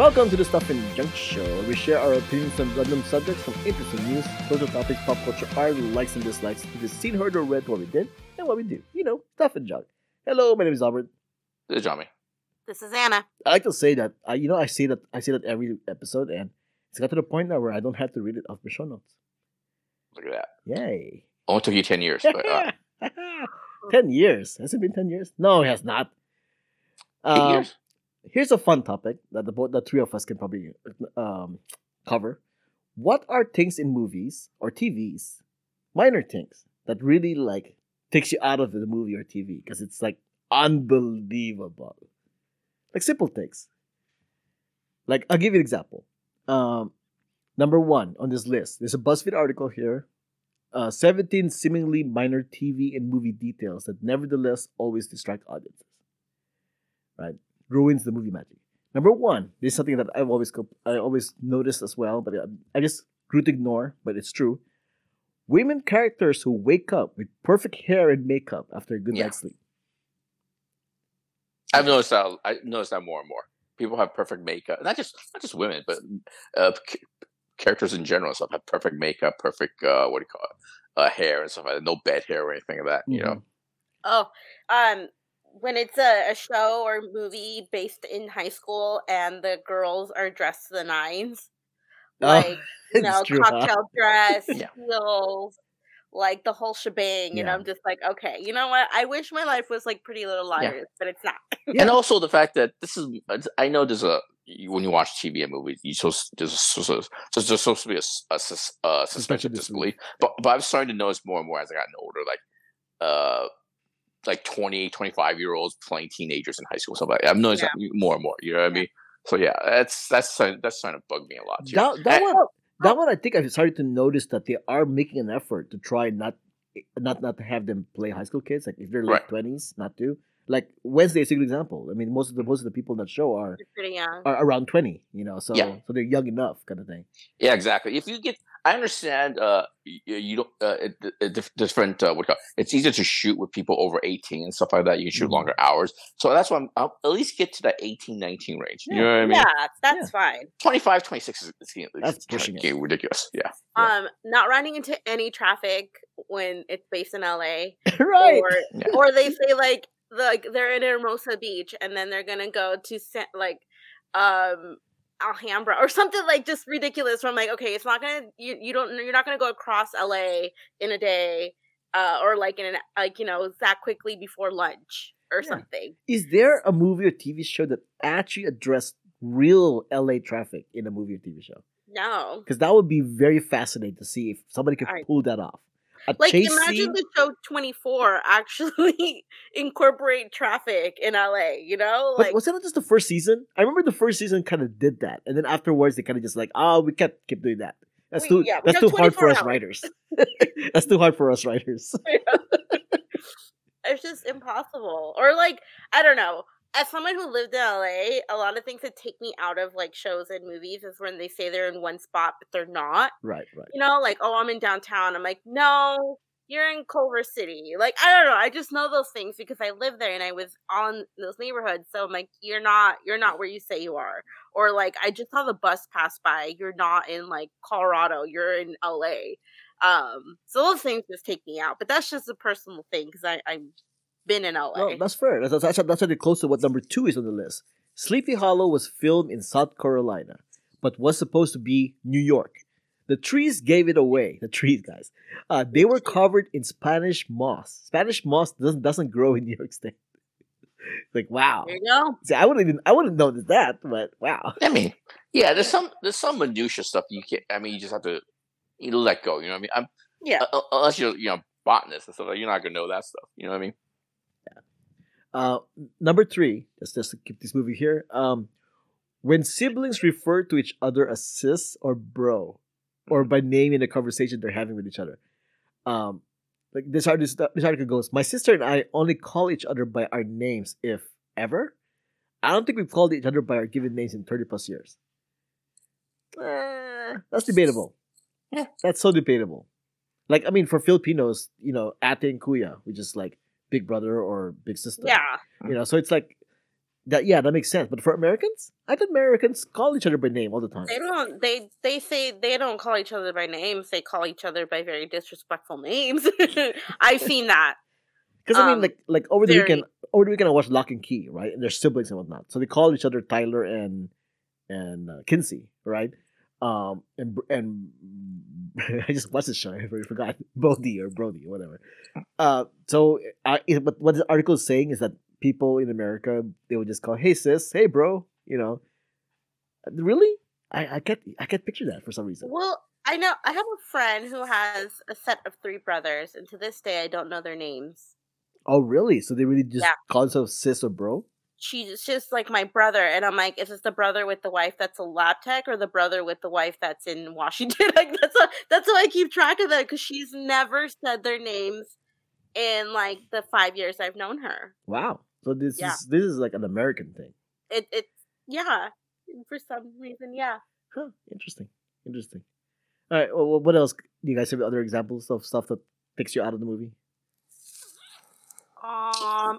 Welcome to the Stuff and Junk Show. where We share our opinions on random subjects from interesting news, social topics, pop culture, our likes and dislikes, if you've seen, heard, or read what we did, and what we do. You know, stuff and junk. Hello, my name is Albert. This is Jiaming. This is Ana. I like to say that I, you know, I say that I say that every episode, and it's got to the point now where I don't have to read it off the show notes. Look at that. Yay! Only took you 10 years, but uh, ten years has it been ten years? No, it has not. eight Um, years? Here's a fun topic that the the three of us can probably um, cover. What are things in movies or TVs, minor things that really like takes you out of the movie or TV because it's like unbelievable, like simple things. Like I'll give you an example. Um, number one on this list, there's a BuzzFeed article here. Uh, 17 seemingly minor TV and movie details that nevertheless always distract audiences. Right? Ruins the movie magic. Number one, this is something that I've always I always noticed as well, but I, I just grew to ignore, but it's true. Women characters who wake up with perfect hair and makeup after a good Yeah. night's sleep. I've noticed that. I noticed that more and more. People have perfect makeup. Not just not just women, but uh, c- characters in general and stuff have perfect makeup, perfect uh, what do you call it, uh, hair and stuff like that. No bed hair or anything of that. You know. Oh, um, when it's a, a show or movie based in high school and the girls are dressed to the nines, Oh, like you know, cocktail dress, Yeah. heels, like the whole shebang, and I'm just like, okay, you know what? I wish my life was like Pretty Little Liars, but it's not. Yeah. And also the fact that this is, I know there's a when you watch TV and movies, you supposed there's there's there's supposed to be a, sus- uh, suspension of disbelief. But but I'm starting to notice more and more as I gotten older, like uh like 20, 25 year olds playing teenagers in high school, stuff like. I've noticed that more and more. You know what I mean? So yeah, that's that's that's kind of bugged me a lot too. That, that And- one, oh, that oh. one, I think I've started to notice that they are making an effort to try not, eh, not not to have them play high school kids. Like if they're late Right. twenties, not to. Like Wednesday is a good example. I mean, most of the most of the people in that show are You're pretty young. are around twenty. You know, so Yeah. so they're young enough, kind of thing. Yeah, exactly. If you get, I understand. Uh, you, you don't. Uh, it, it, different. Uh, what call? It's easier to shoot with people over eighteen and stuff like that. You can shoot Mhm. longer hours. So that's why I'm. I'll at least get to that 18, 19 range. You Yeah. know what I mean? yeah, that's fine. 25, 26 is, is, is That's kinda pushing it. ridiculous. Yeah. Yeah. Um, not running into any traffic when it's based in LA, right. or Yeah. or they say like like they're in Hermosa Beach and then they're gonna go to like um Alhambra or something like just ridiculous. Where I'm like, okay, it's not gonna you you don't you're not gonna go across LA in a day, uh, or like in an like you know that quickly before lunch or Yeah. something. Is there a movie or TV show that actually addressed real LA traffic in a movie or TV show? No, Because that would be very fascinating to see if somebody could I- pull that off. A like imagine the show 24 actually incorporate traffic in LA. You know, But like was that not just the first season? I remember the first season kind of did that, and then afterwards they kind of just like, oh, we can't keep doing that. That's We- too yeah, that's too hard for 24 us writers. that's too hard for us writers. it's just impossible. Or like, I don't know. As someone who lived in LA, a lot of things that take me out of like shows and movies is when they say they're in one spot but they're not. right, right. You know, like, oh, I'm in downtown. I'm like, no, you're in Culver City. Like, I don't know. I just know those things because I live there and I was on those neighborhoods. So I'm like, you're not, you're not where you say you are. Or like, I just saw the bus pass by. You're not in like Colorado. You're in LA. Um, so those things just take me out. But that's just a personal thing because I I've been in LA. No, that's fair. That's that's that's actually close to what number two is on the list. Sleepy Hollow was filmed in South Carolina, but was supposed to be New York. The trees gave it away. The trees, guys. Uh, they were covered in Spanish moss. Spanish moss doesn't doesn't grow in New York State. like wow. there you go. See, I wouldn't even I wouldn't notice that, but wow. I mean, yeah. There's some there's some minutia stuff you can't. I mean, you just have to you let go. You know what I mean? I'm, Yeah. uh, unless you're you know botanist and stuff, like, you're not gonna know that stuff. You know what I mean? Uh, number three, just just to keep this movie here. Um, when siblings refer to each other as sis or bro, or by name in a conversation they're having with each other. Um, like this article, this article goes, my sister and I only call each other by our names, if ever. I don't think we've called each other by our given names in thirty plus years. Eh, that's debatable. Yeah. That's so debatable. Like, I mean, for Filipinos, you know, ate and kuya, which is like big brother or big sister. Yeah. You know, so it's like that yeah, that makes sense. But for Americans, I think Americans call each other by name all the time. They don't. They they say they don't call each other by names. They call each other by very disrespectful names. I've seen that. Because I mean, Um, like like over the very- weekend, over the weekend I watched Locke and Key, right? And they're siblings and whatnot, so they call each other Tyler and and uh, Kinsey, right? Um, and and I just watched the show. I already forgot Brody or Brody, whatever. Uh, so I, it- but what the article is saying is that people in America they would just call, "Hey sis," "Hey bro," you know. Really, I I can't I can't picture that for some reason. Well, I know I have a friend who has a set of three brothers, and to this day I don't know their names. Oh, really? So they really just Yeah. call themselves sis or bro? She's just like my brother, and I'm like, is this the brother with the wife that's a lab tech, or the brother with the wife that's in Washington? like that's how, that's how I keep track of them because she's never said their names in like the five years I've known her. Wow. So this Yeah. is this is like an American thing. It it yeah, for some reason, yeah. Huh. Interesting. Interesting. All right. Well, what else? Do you guys have other examples of stuff that takes you out of the movie? Um.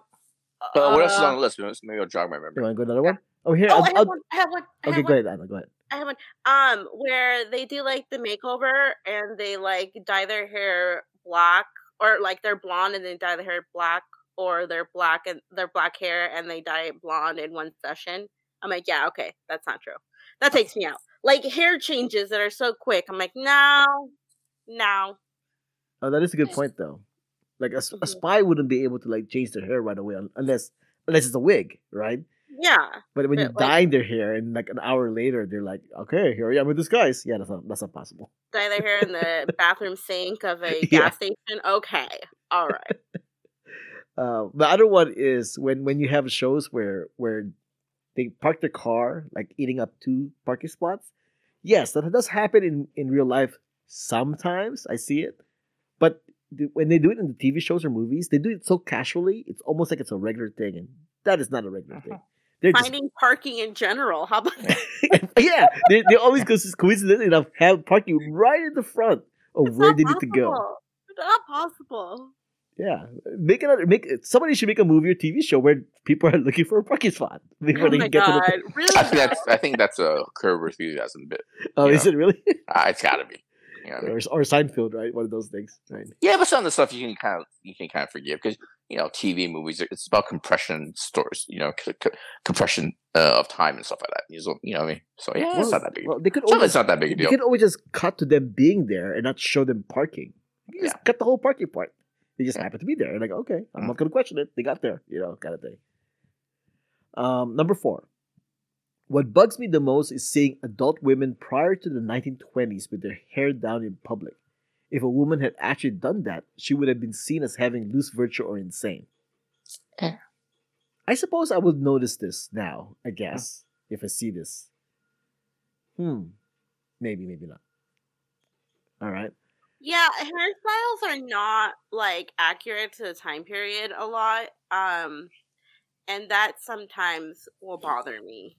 Uh, what else is uh, on the list? Maybe I'll jog my memory. You want to go another one? Oh, here. Oh, I'll- I have I'll- one. I have one. I okay, have go one. ahead, Ana. Go ahead. I have one. Um, where they do like the makeover and they like dye their hair black, or like they're blonde and they dye their hair black, or they're black and they're black hair and they dye it blonde in one session. I'm like, yeah, okay, that's not true. That takes me out. Like hair changes that are so quick. I'm like, no, no. Oh, that is a good point, though. Like a, a Mhm. spy wouldn't be able to like change their hair right away unless unless it's a wig, right? Yeah, But when you But, like- dye their hair and like an hour later they're like, okay, here I am with disguise. Yeah, that's not that's not possible. dye their hair in the bathroom sink of a Yeah. gas station. Okay, all right. Uh, the other one is when when you have shows where where they park their car like eating up two parking spots. Yes, that does happen in in real life sometimes. I see it, when they do it in the TV shows or movies, they do it so casually. It's almost like it's a regular thing, and that is not a regular thing. They're just Finding parking in general. How about that? yeah, they, they always go coincidentally enough have parking right in the front of It's where not they need to go. possible. It's not possible. Yeah, make another make somebody should make a movie or TV show where people are looking for a parking spot before Oh they my get god! to the. Really? I think that's I think that's a curve curb enthusiasm bit. Oh, is Yeah. it really? Uh, it's got to be. You know I mean? or, or Seinfeld, right? One of those things, right? Yeah, but some of the stuff you can kind of you can kind of forgive because you know TV movies it's about compression stories, you know, c- c- compression uh, of time and stuff like that. You know you know what I mean? So yeah, it's not that big. Well, they could Some of always it's not that big a they deal. could always just cut to them being there and not show them parking. You just Yeah. cut the whole parking part. They just Yeah. happen to be there. And like, okay, I'm Mm. not gonna question it. They got there, you know, kind of thing. Um, number four. What bugs me the most is seeing adult women prior to the 1920s with their hair down in public. If a woman had actually done that, she would have been seen as having loose virtue or insane. Eh. I suppose I would notice this now, I guess, if I see this. Hmm. Maybe, maybe not. All right. Yeah, hairstyles are not like accurate to the time period a lot. Um and that sometimes will bother me.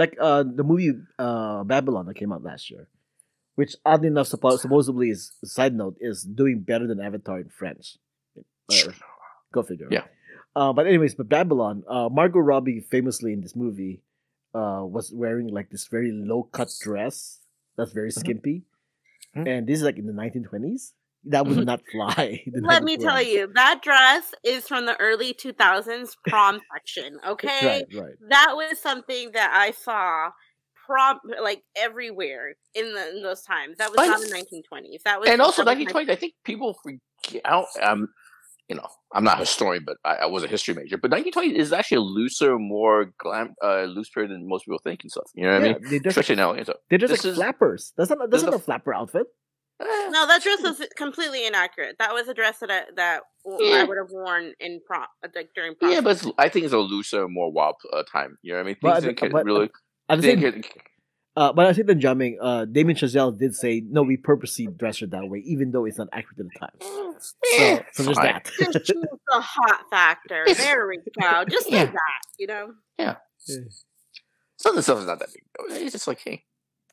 Like uh the movie uh Babylon that came out last year, which oddly enough suppo- supposedly is side note is doing better than Avatar in French. Uh, go figure. Yeah. Uh, but anyways, but Babylon, uh, Margot Robbie famously in this movie, uh, was wearing like this very low cut dress that's very Mhm. skimpy, Mhm. and this is like in the 1920s. That would not fly. Let me tell you, that dress is from the early 2000s prom section, okay? Right, right. That was something that I saw prom like everywhere in the in those times. That was But- not the 1920s. That was and also that was 1920s, I think people forget. I don't, um, you know, I'm not a historian, but I, I was a history major. But 1920 is actually a looser, more glam, uh, loose period than most people think and stuff. You know what I mean? they dress, Especially now. So, they're just like is- flappers. That's not that's not a- a flapper outfit. No, that dress was completely inaccurate. That was a dress that I, that Yeah. I would have worn in prom, like during prom. yeah, but it's, I think it's a looser, more wild uh, time. You know what I mean? But- Things didn't but- really. At the didn't same get- Uh, but I think the jamming, uh, Damien Chazelle did say, no, we purposely dressed her that way, even though it's not accurate at the time. eh, So, so there's that. Just choose the hot factor. It's- There we go. Just say Yeah. that, you know. Yeah. Some of the stuff is not that big. It's just like, hey,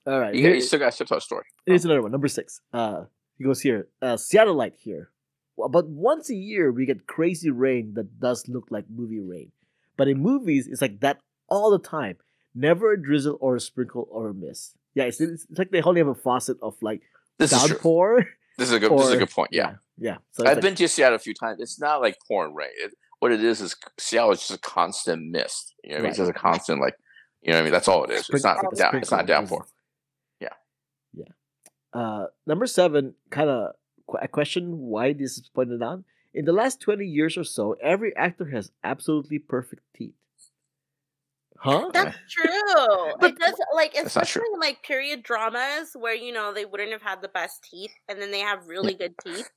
All right. you, here- you still got to tell a story. here's another one, number six. Uh, he goes here. Uh, Seattleite here. Well, But once a year, we get crazy rain that does look like movie rain. But in movies, it's like that all the time. Never a drizzle or a sprinkle or a mist. Yeah, it's, it's like they only have a faucet of like This is true. This is a good. this is a good point. Yeah, yeah. So I've like- been to Seattle a few times. It's not like pouring rain. It, what it is is Seattle is just a constant mist. You know, what I mean, it's just a constant like. You know, what I mean, that's all it is. It's not down. It's not downpour. Drizzle. Uh, number seven, kind of a question why this is pointed out. In the last 20 years or so, every actor has absolutely perfect teeth. Huh? That's true. But it does like That's not true. especially in like period dramas where you know they wouldn't have had the best teeth and then they have really good teeth.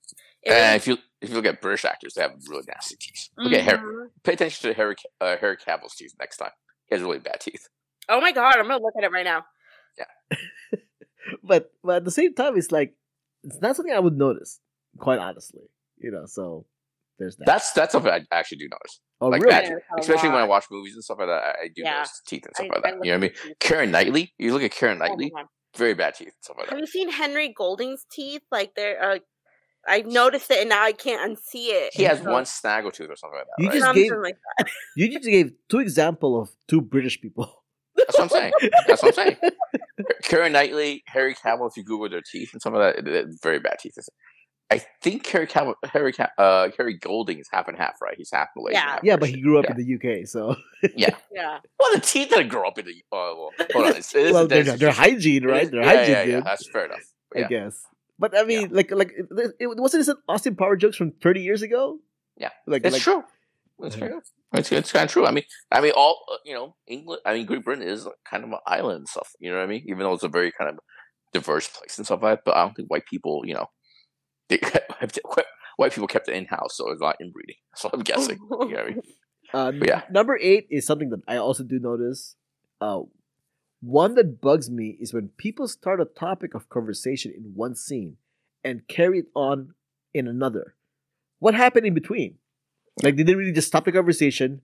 It And really- if you if you look at British actors, they have really nasty teeth. Look at Harry. Pay attention to Harry uh, Harry Cavill's teeth next time. He has really bad teeth. Oh my god, I'm gonna look at it right now. but but at the same time, it's like it's not something I would notice, quite honestly. You know, so there's that. That's that's something I actually do notice. oh, like really? that. Yeah, a Especially when I watch movies and stuff like that, I, I do Yeah. notice teeth and stuff I- like that. look You know what I mean? teeth. Karen Knightley. You look at Karen Oh Knightley, God. very bad teeth, and stuff like that. Have that. you seen Henry Golding's teeth? Like they're uh, I noticed it and now I can't unsee it. He has So- one snaggle tooth or something like that. You right? just gave- like You just gave two example of two British people. That's what I'm saying. That's what I'm saying. Karen Knightley, Harry Cavill. If you Google their teeth and some of that, it- it- very bad teeth. I think Harry Cavill, Harry, Ca- uh, Harry Golding is half and half, right? He's half Malaysian. Yeah. half Yeah, but he grew up Yeah. in the UK, so yeah. yeah. Well, the teeth didn't grow up in the. Oh, well, hold on. It's, it is well, they're, dentistry they're hygiene, right? They're yeah, hygiene, yeah, yeah, dude. That's fair enough. I guess. But I mean, Yeah. like, like it, it wasn't this an Austin Power jokes from 30 years ago? Yeah. like It's like, true. It's Yeah. fair enough. It's, it's kind of true. I mean, I mean, all uh, you know, England. I mean, Great Britain is kind of an island and stuff. You know what I mean? Even though it's a very kind of diverse place and stuff like that. But I don't think white people, you know, they, white people kept it in house, so it's not inbreeding. That's what I'm guessing. you know what I mean? Uh, But yeah. Number eight is something that I also do notice. Uh, one that bugs me is when people start a topic of conversation in one scene and carry it on in another. What happened in between? Like, they didn't really just stop the conversation,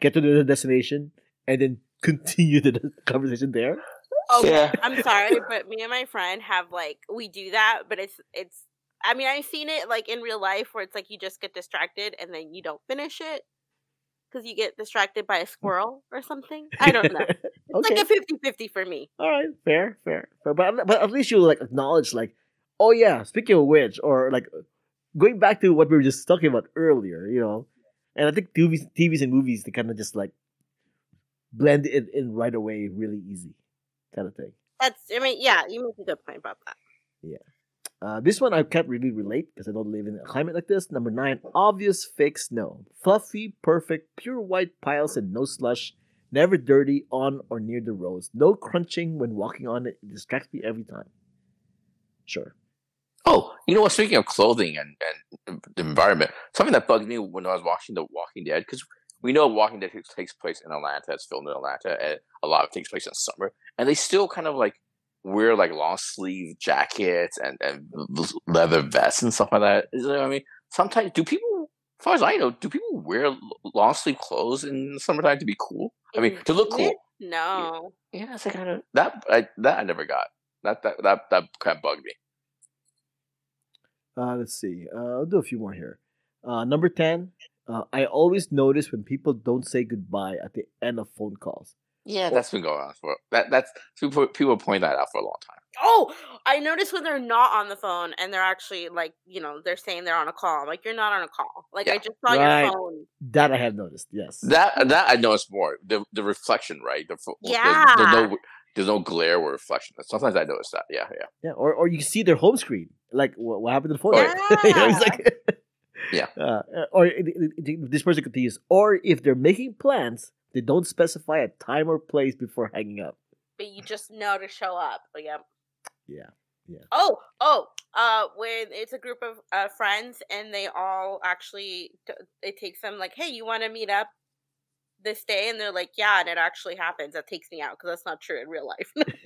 get to the destination, and then continue the conversation there. Okay, Yeah. I'm sorry, but me and my friend have like we do that, but it's it's. I mean, I've seen it like in real life where it's like you just get distracted and then you don't finish it because you get distracted by a squirrel or something. I don't know. It's okay. like a 50-50 for me. All right, fair, fair, fair. But but at least you like acknowledge like, oh yeah, speaking of which, or like going back to what we were just talking about earlier, you know. And I think TVs, TVs and movies they kind of just like blend it in right away, really easy, kind of thing. That's. I mean, yeah, you make a good point about that. Yeah. Uh, this one I can't really relate because I don't live in a climate like this. Number nine, obvious fake snow, fluffy, perfect, pure white piles and no slush, never dirty on or near the roads, no crunching when walking on it. It distracts me every time. Sure. Oh, you know what? Speaking of clothing and, and the environment, something that bugged me when I was watching The Walking Dead, because we know Walking Dead takes, place in Atlanta, it's filmed in Atlanta, and a lot of it takes place in summer, and they still kind of like wear like long sleeve jackets and, and leather vests and stuff like that. Is that- I mean, sometimes do people, as far as I know, do people wear long sleeve clothes in the summertime to be cool? I mean, to look cool. No. Yeah, it's like kind of that. I, that I never got. That that that that kind of bugged me. Uh, let's see. Uh, I'll do a few more here. Uh, number 10. Uh, I always notice when people don't say goodbye at the end of phone calls. Yeah, that's been going on for that. That's people people point that out for a long time. Oh, I notice when they're not on the phone and they're actually like, you know, they're saying they're on a call. I'm like, you're not on a call. Like, I just saw Right. your phone. That I have noticed, yes. That that I noticed more. The the reflection, right? The, fo- the- Yeah. there's no there's no glare or reflection. Sometimes I notice that. Yeah, yeah. yeah, or, or you can see their home screen. Like, what, what happened to the phone? Right. You know, it's like, Yeah. Uh, or it- it- it- this person continues. Or if they're making plans, they don't specify a time or place before hanging up. But you just know to show up. But yeah. Yeah. Yeah. Oh, oh, uh, when it's a group of uh, friends and they all actually, it takes them like, hey, you want to meet up this day? And they're like, yeah, and it actually happens. That takes me out because that's not true in real life.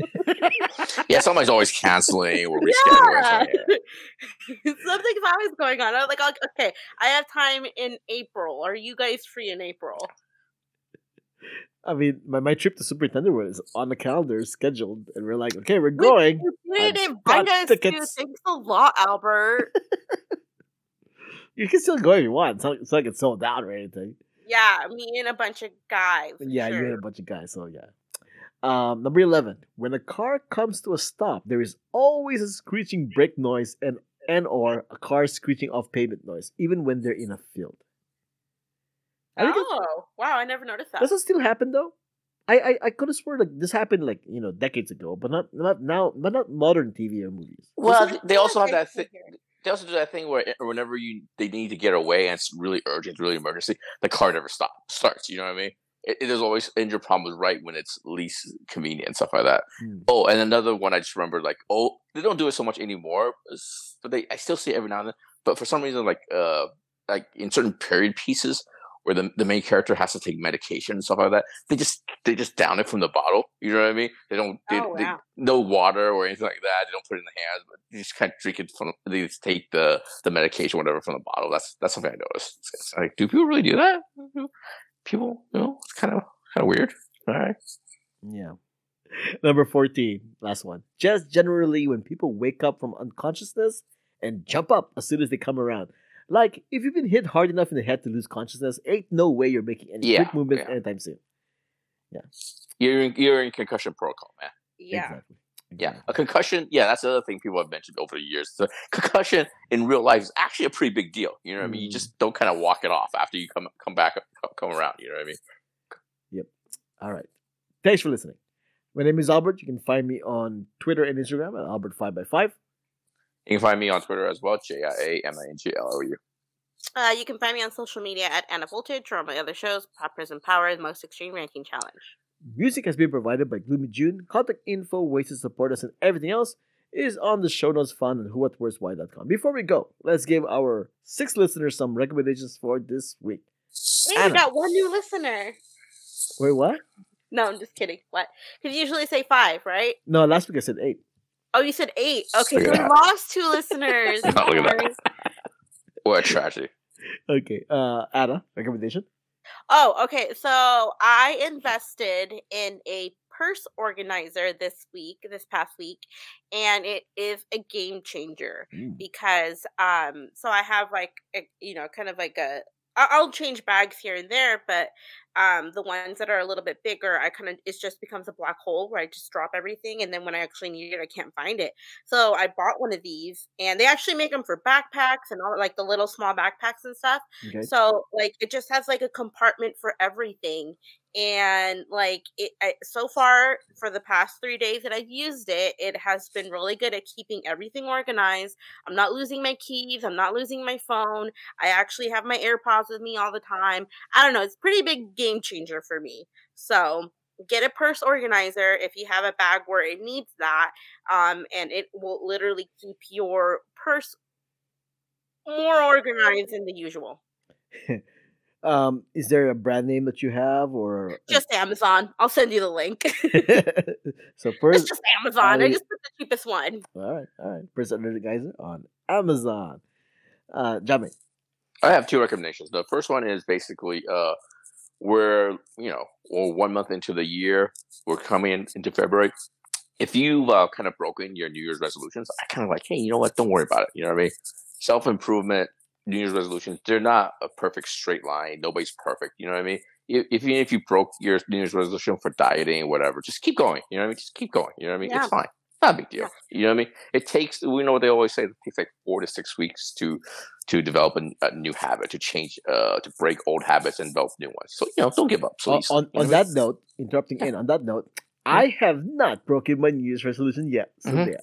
Yeah, somebody's always canceling or rescheduling. yeah. Something's always going on. I'm like, "Ok- okay, I have time in April. Are you guys free in April? I mean, my, my trip to Super Nintendo World is on the calendar, scheduled, and we're like, okay, we're going. You didn't got invite us to. tickets. Thanks a lot, Albert. You can still go if you want. It's not, it's not like it's sold out or anything. Yeah, me and a bunch of guys. Yeah, sure. you and a bunch of guys. So yeah. Um, number eleven. When a car comes to a stop, there is always a screeching brake noise and and or a car screeching off pavement noise, even when they're in a field. I Oh, wow! I never noticed that. does it still happen though? I, I, I could have sworn like this happened like you know decades ago, but not not now, but not modern TV or movies. Well, they also have that thing. Can hear it? They also do that thing where eh, whenever you they need to get away and it's really urgent, really emergency, the car never stops starts. You know what I mean? It, it is always engine problems right when it's least convenient and stuff like that. Hmm. Oh, and another one I just remember like oh they don't do it so much anymore, but they I still see it every now and then. But for some reason, like uh like in certain period pieces where the the main character has to take medication and stuff like that, they just they just down it from the bottle. You know what I mean? They don't they, Oh, they- wow. no water or anything like that. They don't put it in the hands, but they just kind of drink it from. They just take the the medication, whatever, from the bottle. That's that's something I noticed. It's, it's like, do people really do that? Mm-hmm. People, you know, it's kind of kind of weird. All right. Yeah. Number 14, last one. Just generally when people wake up from unconsciousness and jump up as soon as they come around. Like, if you've been hit hard enough in the head to lose consciousness, ain't no way you're making any Yeah, quick movements yeah. anytime soon. Yeah. You're in, you're in concussion protocol, man. Yeah. Exactly. Yeah, a concussion. Yeah, that's the other thing people have mentioned over the years. The concussion in real life is actually a pretty big deal. You know what I mean? You Mm. just don't kind of walk it off after you come come back come, come around. You know what I mean? Yep. All right. Thanks for listening. My name is Albert. You can find me on Twitter and Instagram at Albert5x5. You can find me on Twitter as well, J I A M I N G L O U. Uh, you can find me on social media at Ana Voltage or on my other shows, Pop Prison Power, The Most Extreme Ranking Challenge. Music has been provided by Gloomy June. Contact info, ways to support us, and everything else is on the show notes found on whowhatwhereswhy.com. Before we go, let's give our six listeners some recommendations for this week. Hey, Ana. we got one new listener. Wait, what? No, I'm just kidding. What? Because you usually say five, right? No, last week I said eight. Oh, you said eight. Okay, so we that. lost two listeners. Look at that. What a tragedy. Okay, uh, Ana, recommendation? Oh, okay. So I invested in a purse organizer this week, this past week, and it is a game changer Mm. because um so I have like a, you know kind of like a I'll change bags here and there, but um the ones that are a little bit bigger, I kind of it just becomes a black hole where I just drop everything, and then when I actually need it, I can't find it. So I bought one of these, and they actually make them for backpacks and all like the little small backpacks and stuff. Okay. So like it just has like a compartment for everything. And like it I, so far for the past 3 days that I've used it, it has been really good at keeping everything organized. I'm not losing my keys, I'm not losing my phone. I actually have my AirPods with me all the time. I don't know, it's pretty big game changer for me. So, get a purse organizer if you have a bag where it needs that um and it will literally keep your purse more organized than the usual. um, is there a brand name that you have or Just Amazon. I'll send you the link. so first, it's first just Amazon. I I- just put the cheapest one. all right, all right. First Energizer on Amazon. Uh Jiaming. I have two recommendations. The first one is basically uh, we're you know or one month into the year, we're coming into February. If you've uh, kind of broken your New Year's resolutions, I kind of like, hey, you know what? Don't worry about it. You know what I mean? Self improvement, New Year's resolutions, they're not a perfect straight line. Nobody's perfect. You know what I mean? If, if even if you broke your New Year's resolution for dieting or whatever, just keep going. You know what I mean? Just keep going. You know what I mean? Yeah. It's fine. Not a big deal. You know what I mean? It takes. We know what they always say. It takes like four to six weeks to to develop a, a new habit, to change, uh, to break old habits and develop new ones. So you know, don't give up, On, please. on, You know on what I that note, interrupting in on that note, I have not broken my New Year's resolution yet. So Mhm. there.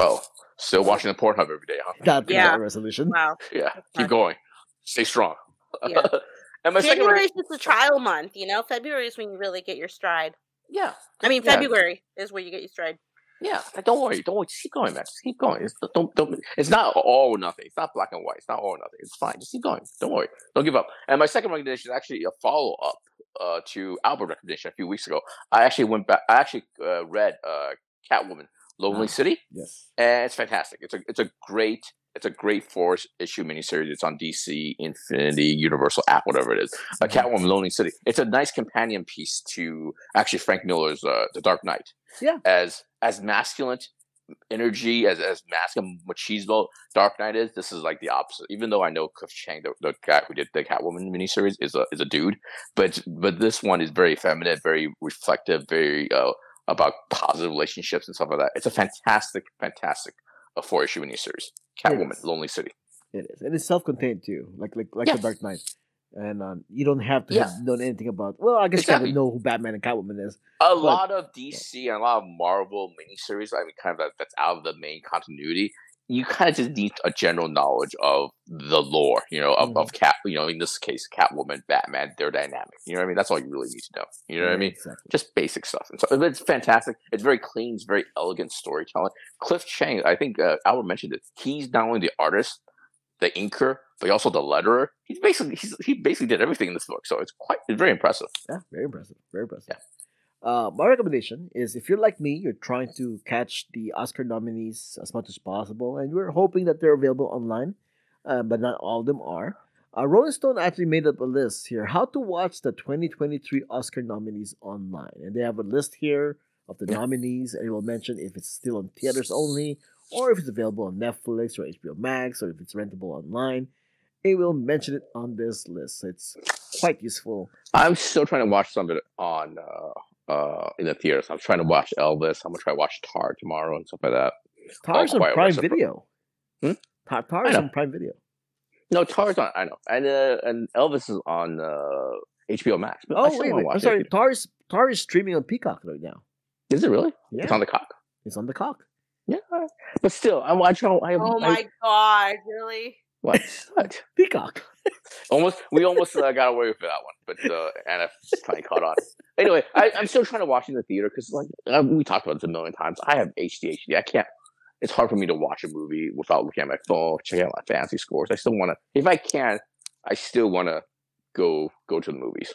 Oh, still watching the Pornhub every day, huh? That's Yeah. my resolution. Wow. Yeah, fine. keep going. Stay strong. Yeah. and my second, January is just a trial month, you know? February is when you really get your stride. yeah, I mean, Yeah. February is where you get your stride. Yeah. Don't worry, don't worry. Just keep going, man. Just keep going. It's, don't, don't. It's not all or nothing. It's not black and white. It's not all or nothing. It's fine. Just keep going. Don't worry. Don't give up. And my second recommendation is actually a follow up uh, to Albert recommendation a few weeks ago. I actually went back. I actually uh, read uh, Catwoman, Lonely Ah. City. Yes. and it's fantastic. It's a it's a great it's a great four issue miniseries. It's on DC, Infinity, Universal app, whatever it is. Uh, Mhm. Catwoman, Lonely City. It's a nice companion piece to actually Frank Miller's uh, The Dark Knight. Yeah. As as masculine, energy as as masculine machismo Dark Knight is, this is like the opposite. Even though I know Cliff Chiang, the, the guy who did the Catwoman miniseries, is a is a dude, but but this one is very feminine, very reflective, very uh, about positive relationships and stuff like that. It's a fantastic, fantastic a four issue miniseries. Catwoman, Lonely City. It is, and it's self-contained too, like like like Yes. the Dark Knight. And um, you don't have to Yeah. have known anything about. Well, I guess Exactly. you gotta know who Batman and Catwoman is. A lot of DC and a lot of Marvel miniseries, I mean, kind of that, that's out of the main continuity. You kind of just need a general knowledge of the lore, you know, of, Mm-hmm. of Cat, you know, in this case, Catwoman, Batman, their dynamic. You know what I mean? That's all you really need to know. You know what I mean? Exactly. just basic stuff. And so it's fantastic. It's very clean. It's very elegant storytelling. Cliff Chiang, I think uh, Albert mentioned it. He's not only the artist, the inker, but also the letterer. He's basically he's, he basically did everything in this book. So it's quite it's very impressive. Yeah, very impressive. Very impressive. Uh, my recommendation is if you're like me, you're trying to catch the Oscar nominees as much as possible, and we're hoping that they're available online, uh, but not all of them are. Uh, Rolling Stone actually made up a list here how to watch the 2023 Oscar nominees online. And they have a list here of the nominees, and it will mention if it's still in theaters only, or if it's available on Netflix or HBO Max, or if it's rentable online. It will mention it on this list. It's quite useful. I'm still trying to watch some of it on uh uh in the theaters. I'm trying to watch Elvis. I'm gonna try to watch Tar tomorrow and stuff like that. Tars on Prime Video. Hmm? Tar- Tars on Prime Video. No, Tar's on. I know, and uh, and Elvis is on uh HBO Max. But I Oh still wait, wait. watch I'm it. sorry. Tars Tar is streaming on Peacock right now. Is it really? Yeah, It's on the cock. it's on the cock. Yeah, but still, I watch. I, I, Oh I, my god, really? What? what? Peacock. Almost, we almost uh, got away with that one, but uh, Ana finally caught on. Anyway, I, I'm still trying to watch in the theater because, like, uh, we talked about this a million times. I have ADHD. I can't. It's hard for me to watch a movie without looking at my phone, checking out my fancy scores. I still want to, if I can, I still want to go go to the movies.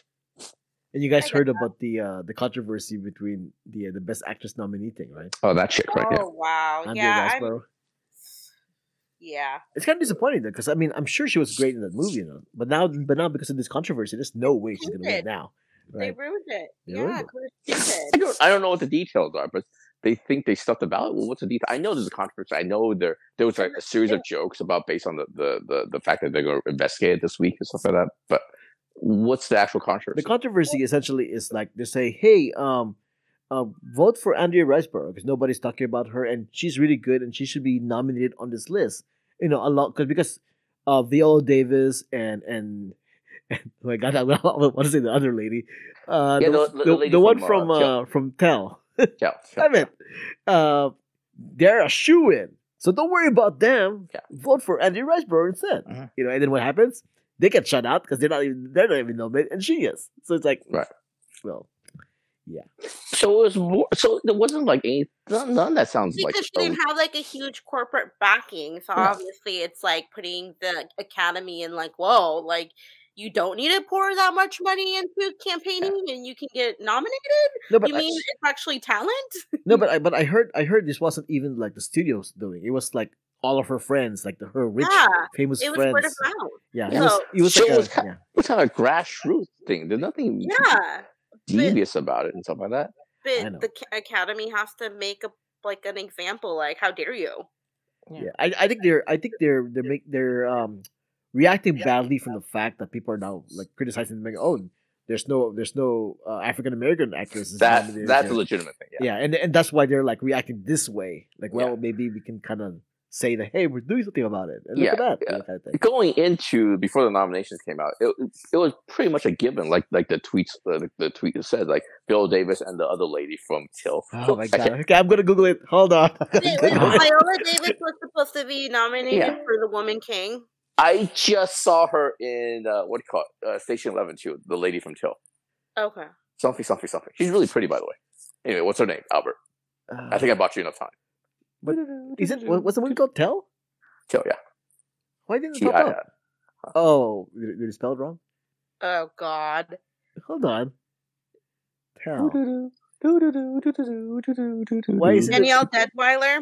And you guys I heard about the uh, the controversy between the uh, the best actress nominee thing, right? Oh, that chick right there. Oh wow, Andrea yeah, I'm, Riseborough. Yeah. It's kind of disappointing though, because I mean, I'm sure she was great in that movie, you know. But now, but now because of this controversy, there's no way she's gonna win Did. now, They ruined it. They yeah, ruined it. I don't, I don't know what the details are, but they think they stuffed the ballot. Well, what's the detail? I know there's a controversy. I know there there was like a series of jokes about based on the the the, the fact that they're going to investigate it this week and stuff like that. But what's the actual controversy? The controversy essentially is like they say, "Hey, um, uh, vote for Andrea Riseborough because nobody's talking about her, and she's really good, and she should be nominated on this list." You know, a lot because because uh, Viola Davis and and. and oh my God, I want to say the other lady, uh, Yeah, the, the- the the, lady the one from, from uh, uh, Tell. from Tell. yeah, yeah, Damn it. Uh, they're a shoe in. So don't worry about them. Yeah. Vote for Andy Riseborough instead. Mhm. You know, and then what happens? They get shut out because they're not even they're not even nominated, and she is. So it's like, Right. Well, So it was more. So there wasn't like any. None, none that sounds like. Because so- they didn't have like a huge corporate backing, so Yeah. obviously it's like putting the academy in like, whoa, like you don't need to pour that much money into campaigning and you can get nominated. no, but you I, mean it's actually talent? no, but I but I heard I heard this wasn't even like the studios doing. It was like all of her friends, like the, her rich, yeah, famous it was friends. word of mouth. Yeah, it So- was. It was So like it a, was ki- yeah. It's kind of a grassroots thing. There's nothing Yeah, devious about it and stuff like that. But the academy has to make a like an example. Like, how dare you? Yeah, I, I think they're I think they're they're make they're um reacting badly from the fact that people are now like criticizing them like oh there's no there's no uh, African American actors. That nominated that's a legitimate thing. Yeah. yeah and and that's why they're like reacting this way like well Yeah. maybe we can kind of say that hey we're doing something about it and look Yeah, at that yeah. you kind of thing. Going into before the nominations came out, it, it was pretty much a given. Like like the tweets, uh, the, the tweet said like Bill Davis and the other lady from Till. Oh my god! Okay, I'm gonna Google it. Hold on. Wait, wait, Viola Davis was supposed to be nominated Yeah. for the Woman King. I just saw her in uh, what do you call it? Uh, Station Eleven too. The lady from Till. Okay. Something, something, something. She's really pretty, by the way. Anyway, what's her name? Albert. I think I bought you enough time. But is it what- what's the movie called? Tell? Till, yeah. Why didn't it pop up? Oh, did, did it spell it wrong? Oh God. Hold on. Tell. Why is it- Danielle Deadwyler.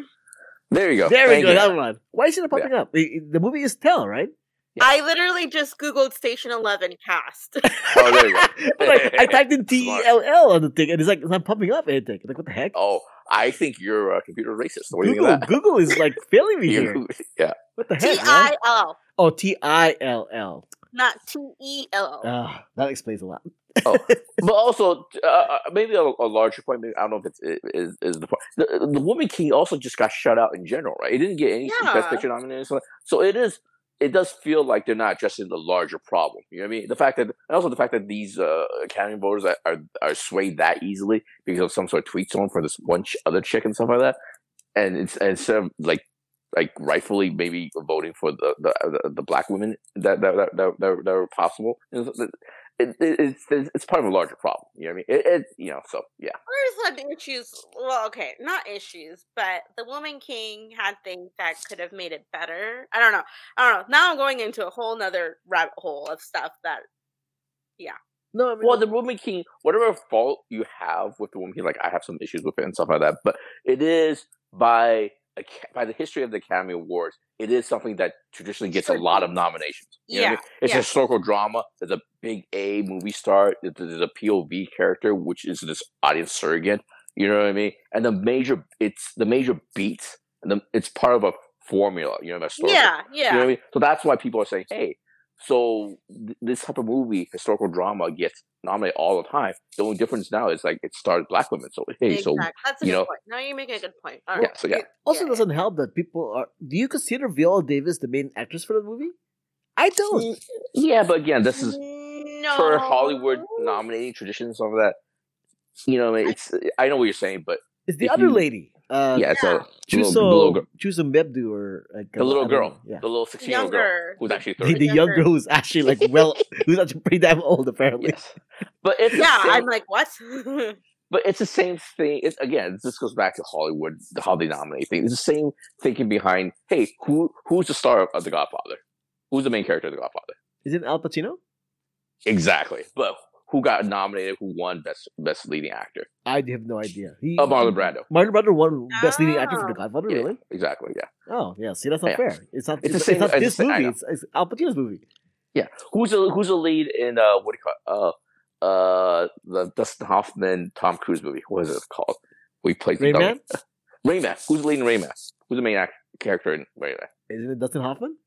There you go. There we go. That one. Why is it not popping up? The the movie is Tell, right? Yeah. I literally just googled Station Eleven cast. Oh, there you go. But I, I typed in T E Smart. L L on the thing, and it's like it's not popping up anything. Like what the heck? Oh, I think you're a computer racist. What do you think Google. Google is like failing me here. Yeah. What the T heck? I man? L, Oh, T I L L. not T E L. Ah, that explains a lot. oh, but also uh, maybe a, a larger point. Maybe, I don't know if it's is is the point. The, the Woman King also just got shut out in general, right? It didn't get any Yeah. Best Picture nominations, so it is. It does feel like they're not addressing the larger problem. You know what I mean? The fact that, and also the fact that these uh, Academy voters are, are are swayed that easily because of some sort of tweet zone for this one other chick and stuff like that, and it's and instead of like like rightfully maybe voting for the the, the, the black women that that that that, that, that were possible. It, it, it's it's part of a larger problem. You know what I mean? It, it you know so yeah. There's some issues. Well, okay, not issues, but the Woman King had things that could have made it better. I don't know. I don't know. Now I'm going into a whole nother rabbit hole of stuff that. Yeah. No, I mean, Well, the Woman King, whatever fault you have with the Woman King, like I have some issues with it and stuff like that, but it is by Aca- by the history of the Academy Awards, it is something that traditionally gets a lot of nominations. You know I Yeah, mean? it's yeah. a historical drama. There's a big A movie star. There's a POV character, which is this audience surrogate. You know what I mean? And the major, it's the major beats, and the, it's part of a formula. You know, that story. Yeah, You know yeah. what I mean? So that's why people are saying, hey, so th- this type of movie, historical drama, gets nominated all the time. The only difference now is like it starred black women. So hey, exactly. so That's a you good know- point. Now you're making a good point. All yeah, right. so yeah. it also yeah. doesn't help that people are. Do you consider Viola Davis the main actress for the movie? I don't. Yeah, but again, this is no. for Hollywood nominating traditions. and stuff like that. You know, it's I know what you're saying, but It's the other you- lady. Uh, yeah, it's yeah. a the little, the little, Chuso girl- Chuso Mebdu or like the uh, little girl, know. Yeah. the little sixteen year old girl who's actually The, thirty. the young Younger. girl who's actually like well, who's actually pretty damn old apparently. Yes, but it's Yeah, same- I'm like, what? But it's the same thing. It's again, this goes back to Hollywood, the how they nominate things. It's the same thinking behind. Hey, who who's the star of The Godfather? Who's the main character of The Godfather? Is it Al Pacino? Exactly. But who got nominated? Who won best best leading actor? I have no idea. He, Uh, Marlon Brando. Marlon Brando won best leading actor for The Ah. Godfather. Yeah, Really? Exactly. Yeah. Oh yeah. See, that's not Yeah. fair. It's not. It's It's, the it's not this the movie. It's, it's Al Pacino's movie. Yeah. Who's the who's the lead in uh what do you call it? uh uh the Dustin Hoffman Tom Cruise movie? What is it called? We played the Rain Rayman. Who's the lead in Rain Man? Who's the main act- character in Rain Man? Isn't it Dustin Hoffman?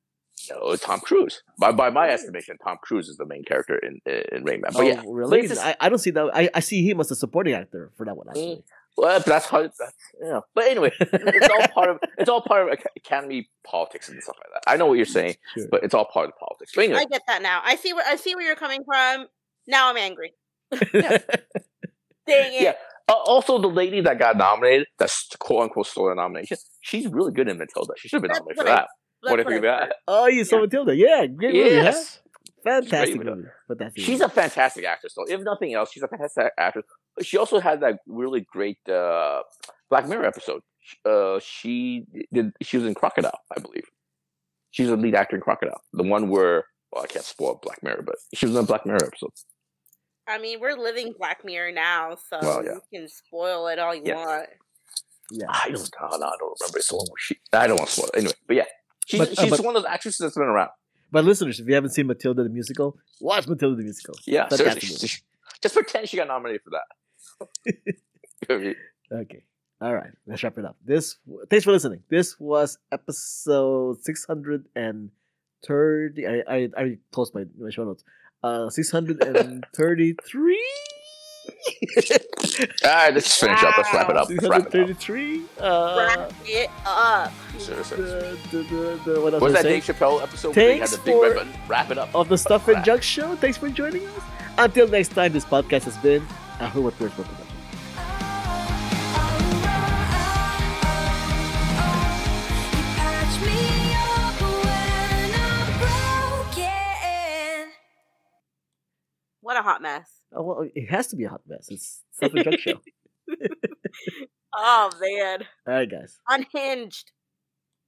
No, Tom Cruise. By by my estimation, Tom Cruise is the main character in in, in Rain Man. But oh, yeah, really? just- I, I don't see that. I, I see him as a supporting actor for that one. Actually, Well, but that's how. That's, yeah. But anyway, it's all part of it's all part of academy politics and stuff like that. I know what you're saying, Sure. but it's all part of the politics. But anyway, I get that now. I see where I see where you're coming from. Now I'm angry. Dang it. Yeah. uh, also the lady that got nominated, that's quote unquote stole a nomination. She's really good in Matilda. She should have been That's nominated for that. That's what do you think I of that? oh, you saw Matilda? Yeah, great movie. Huh? Yes, Fantastic Great movie. Fantastic. she's movie. a fantastic actress. Though, if nothing else, she's a fantastic actress. She also had that really great uh, Black Mirror episode. Uh, she did. She was in Crocodile, I believe. She's a lead actor in Crocodile, the one where well, I can't spoil Black Mirror, but she was in a Black Mirror episode. I mean, we're living Black Mirror now, so Well, yeah. you can spoil it all you Yeah. want. yeah. I don't know. No, I don't remember. It's the one where she. I don't want to spoil it. Anyway, but yeah, she's But, uh, she's but- one of those actresses that's been around. But listeners, if you haven't seen Matilda the musical, watch Matilda the musical. Yeah, seriously. just pretend she got nominated for that. Okay. All right. Let's wrap it up. This. Thanks for listening. This was episode six hundred and thirty. I I I closed my my show notes. Uh, six hundred and thirty-three. All right, let's finish up. Let's wrap it up. Six Let's wrap it up. thirty-three. Uh, Wrap it up. The, the, the, the, what else Was was that I Dave? Chappelle episode where he had Thanks the big for- red button? Wrap it up. Of the Stuff and Junk Show. Thanks for joining us. Until next time, this podcast has been a Who What Where's Why Production. What a hot mess. Oh, well, it has to be a hot mess. It's Stuff and Junk Show. Oh man. All right, guys. Unhinged.